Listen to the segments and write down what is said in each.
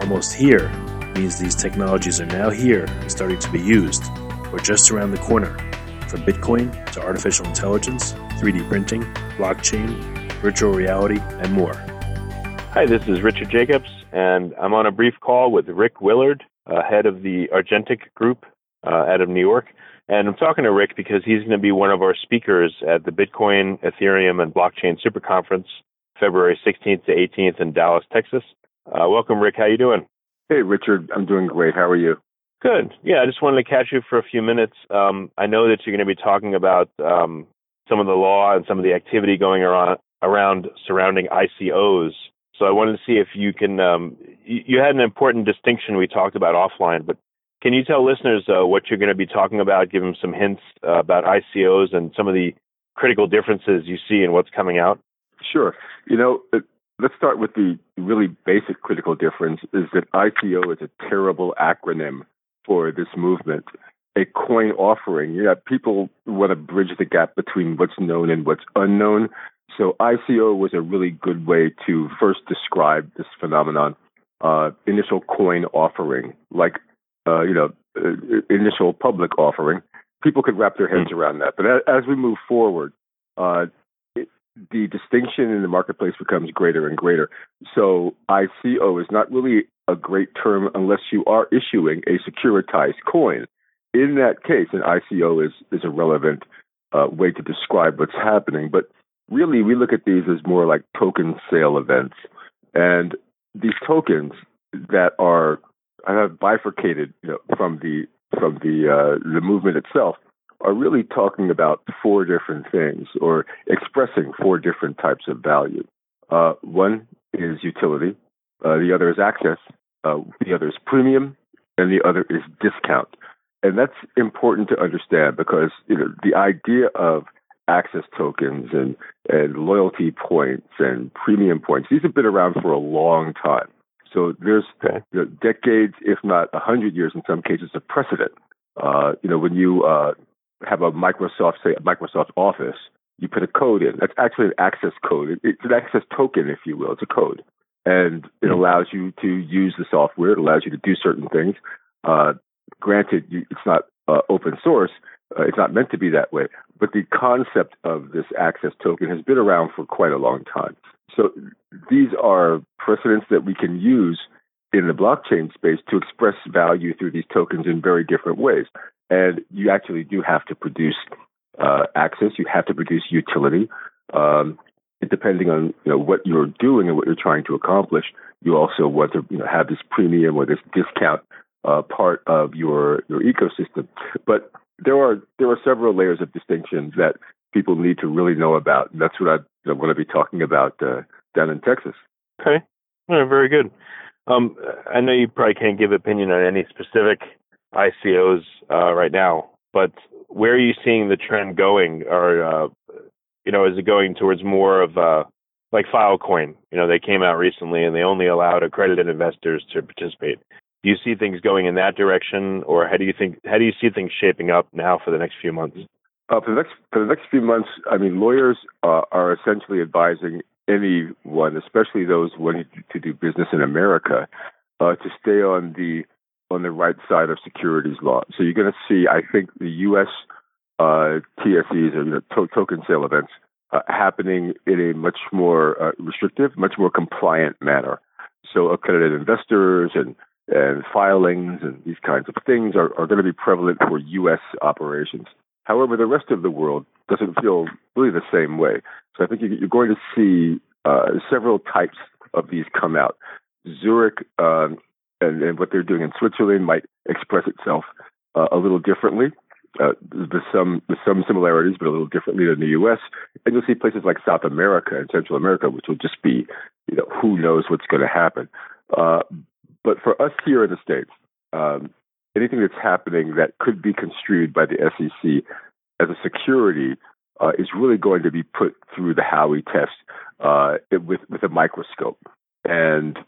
Almost here means these technologies are now here and starting to be used, or just around the corner, from Bitcoin to artificial intelligence, 3D printing, blockchain, virtual reality, and more. Hi, this is Richard Jacobs, and I'm on a brief call with Rick Willard, uh, head of the Agentic Group uh, out of New York. And I'm talking to Rick because he's going to be one of our speakers at the Bitcoin, Ethereum, and Blockchain Super Conference, February 16th to 18th in Dallas, Texas. Uh, welcome, Rick. How you doing? Hey, Richard. I'm doing great. How are you? Good. Yeah, I just wanted to catch you for a few minutes. Um, I know that you're going to be talking about um, some of the law and some of the activity going around, around surrounding ICOs. So I wanted to see if you can. Um, you, you, had an important distinction we talked about offline, but can you tell listeners uh, what you're going to be talking about? Give them some hints uh, about ICOs and some of the critical differences you see in what's coming out. Sure. You know, Let's start with the really basic critical difference is that ICO is a terrible acronym for this movement. A coin offering. Yeah, people want to bridge the gap between what's known and what's unknown. So ICO was a really good way to first describe this phenomenon. Uh, initial coin offering, like uh, you know, uh, initial public offering, people could wrap their heads hmm. around that. But as we move forward, uh, the distinction in the marketplace becomes greater and greater. So ICO is not really a great term unless you are issuing a securitized coin. In that case, an ICO is, is a relevant uh, way to describe what's happening. But really, we look at these as more like token sale events. And these tokens that are have bifurcated you know, from the from the uh, the movement itself are really talking about four different things or expressing four different types of value. Uh, one is utility, uh, the other is access, uh, the other is premium, and the other is discount. And that's important to understand because you know the idea of access tokens and, and loyalty points and premium points, these have been around for a long time. So there's okay. you know, decades, if not a hundred years in some cases, of precedent. Uh, you know, when you uh, have a Microsoft, say, a Microsoft Office, you put a code in. That's actually an access code. It's an access token, if you will. It's a code. And it hmm. allows you to use the software. It allows you to do certain things. Uh, granted, it's not uh, open source. Uh, it's not meant to be that way. But the concept of this access token has been around for quite a long time. So these are precedents that we can use in the blockchain space to express value through these tokens in very different ways. And you actually do have to produce uh, access. You have to produce utility. Um, depending on you know what you're doing and what you're trying to accomplish, you also want to you know, have this premium or this discount uh, part of your your ecosystem. But there are there are several layers of distinctions that people need to really know about. And that's what I, want to be talking about uh, down in Texas. Okay, very good. Um, I know you probably can't give opinion on any specific ICOs uh, right now, but where are you seeing the trend going? Or uh, you know, is it going towards more of uh, like Filecoin? You know, they came out recently and they only allowed accredited investors to participate. Do you see things going in that direction, or how do you think how do you see things shaping up now for the next few months? Uh, for the next for the next few months, I mean, lawyers uh, are essentially advising anyone, especially those wanting to do business in America, uh, to stay on the on the right side of securities law. So you're going to see, I think, the U.S. Uh, TSEs or you know, to- token sale events uh, happening in a much more uh, restrictive, much more compliant manner. So accredited investors and and filings and these kinds of things are, are going to be prevalent for U.S. operations. However, the rest of the world doesn't feel really the same way. So I think you're going to see uh, several types of these come out. Zurich um, and, and, what they're doing in Switzerland might express itself uh, a little differently. Uh, there's some there's some similarities, but a little differently than the U.S. And you'll see places like South America and Central America, which will just be, you know, who knows what's going to happen. Uh, but for us here in the states, um, anything that's happening that could be construed by the SEC as a security uh, is really going to be put through the Howey test uh, with with a microscope, and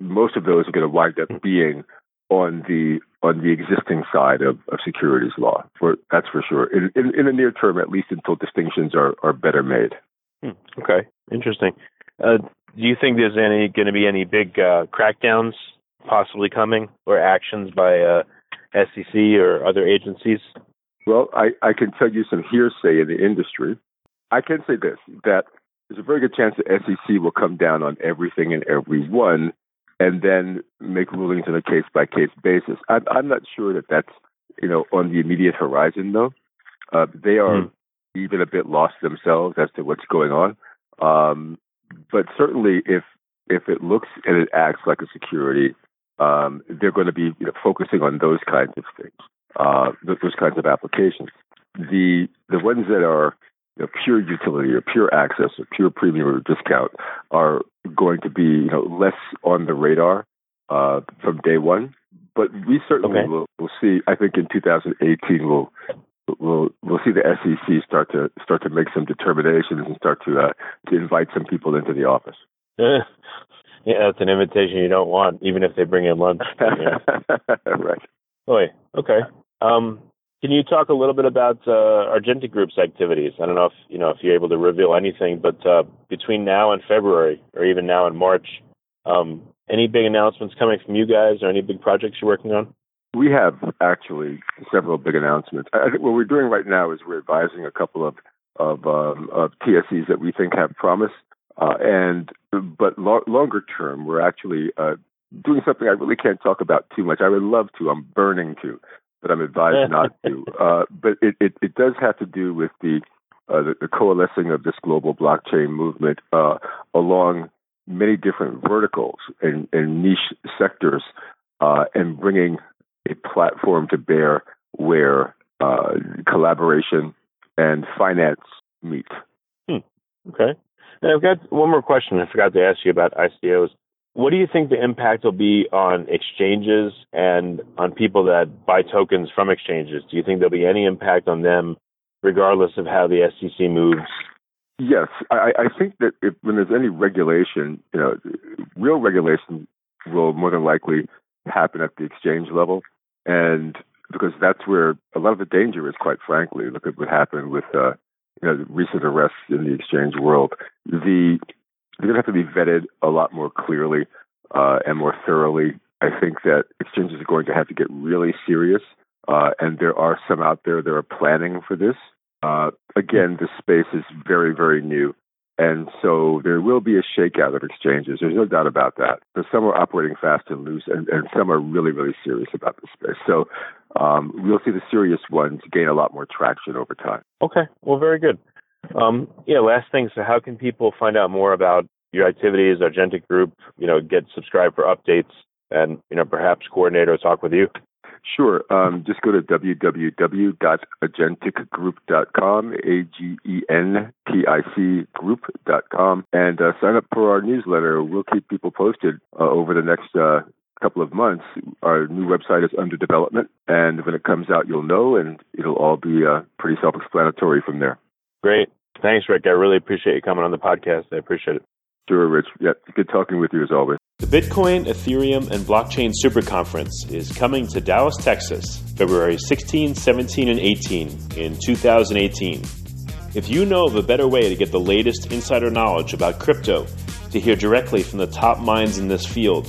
most of those are going to wind up being on the on the existing side of, of securities law. For that's for sure. In, in, in the near term, at least until distinctions are are better made. Hmm. Okay, interesting. Uh, do you think there's any going to be any big uh, crackdowns possibly coming or actions by uh, SEC or other agencies? Well, I, I can tell you some hearsay in the industry. I can say this that there's a very good chance the SEC will come down on everything and everyone and then make rulings on a case by case basis. I'm, I'm not sure that that's you know on the immediate horizon though. Uh, they are mm. even a bit lost themselves as to what's going on. Um, but certainly, if if it looks and it acts like a security, um, they're going to be you know, focusing on those kinds of things, uh, those kinds of applications. The the ones that are you know, pure utility or pure access or pure premium or discount are going to be you know less on the radar uh, from day one. But we certainly okay. will, will see. I think in 2018 we'll we'll we'll see the SEC start to start to make some determinations and start to uh, to invite some people into the office. yeah, that's an invitation you don't want, even if they bring in lunch. right. Oh, okay. Um, can you talk a little bit about uh, Agentic Group's activities? I don't know if you know if you're able to reveal anything, but uh, between now and February, or even now and March, um, any big announcements coming from you guys, or any big projects you're working on? We have actually several big announcements. I think what we're doing right now is we're advising a couple of of, um, of TSEs that we think have promise, uh, and but lo- longer term, we're actually uh, doing something I really can't talk about too much. I would love to. I'm burning to but I'm advised not to. Uh, but it, it, it, does have to do with the, uh, the, the coalescing of this global blockchain movement uh, along many different verticals and, and niche sectors, uh, and bringing a platform to bear where uh, collaboration and finance meet. Hmm. Okay. And I've got one more question I forgot to ask you about ICOs. What do you think the impact will be on exchanges and on people that buy tokens from exchanges? Do you think there'll be any impact on them, regardless of how the SEC moves? Yes, I, I think that if, when there's any regulation, you know, real regulation will more than likely happen at the exchange level, and because that's where a lot of the danger is. Quite frankly, look at what happened with uh, you know recent arrests in the exchange world. The they're going to have to be vetted a lot more clearly uh, and more thoroughly. I think that exchanges are going to have to get really serious, uh, and there are some out there that are planning for this. Uh, again, this space is very, very new, and so there will be a shakeout of exchanges. There's no doubt about that. But some are operating fast and loose, and, and some are really, really serious about this space. So um, we'll see the serious ones gain a lot more traction over time. Okay, well, very good. Um, yeah, last thing. So, how can people find out more about your activities, Agentic Group? You know, get subscribed for updates, and you know, perhaps coordinate or talk with you. Sure. Um, just go to www.agenticgroup.com, A G E N T I C group.com, and uh, sign up for our newsletter. We'll keep people posted uh, over the next uh, couple of months. Our new website is under development, and when it comes out, you'll know, and it'll all be uh, pretty self explanatory from there. Great. Thanks, Rick. I really appreciate you coming on the podcast. I appreciate it. Sure, Rich. Yeah, good talking with you as always. The Bitcoin, Ethereum, and Blockchain Super Conference is coming to Dallas, Texas, February 16, 17, and 18 in 2018. If you know of a better way to get the latest insider knowledge about crypto, to hear directly from the top minds in this field,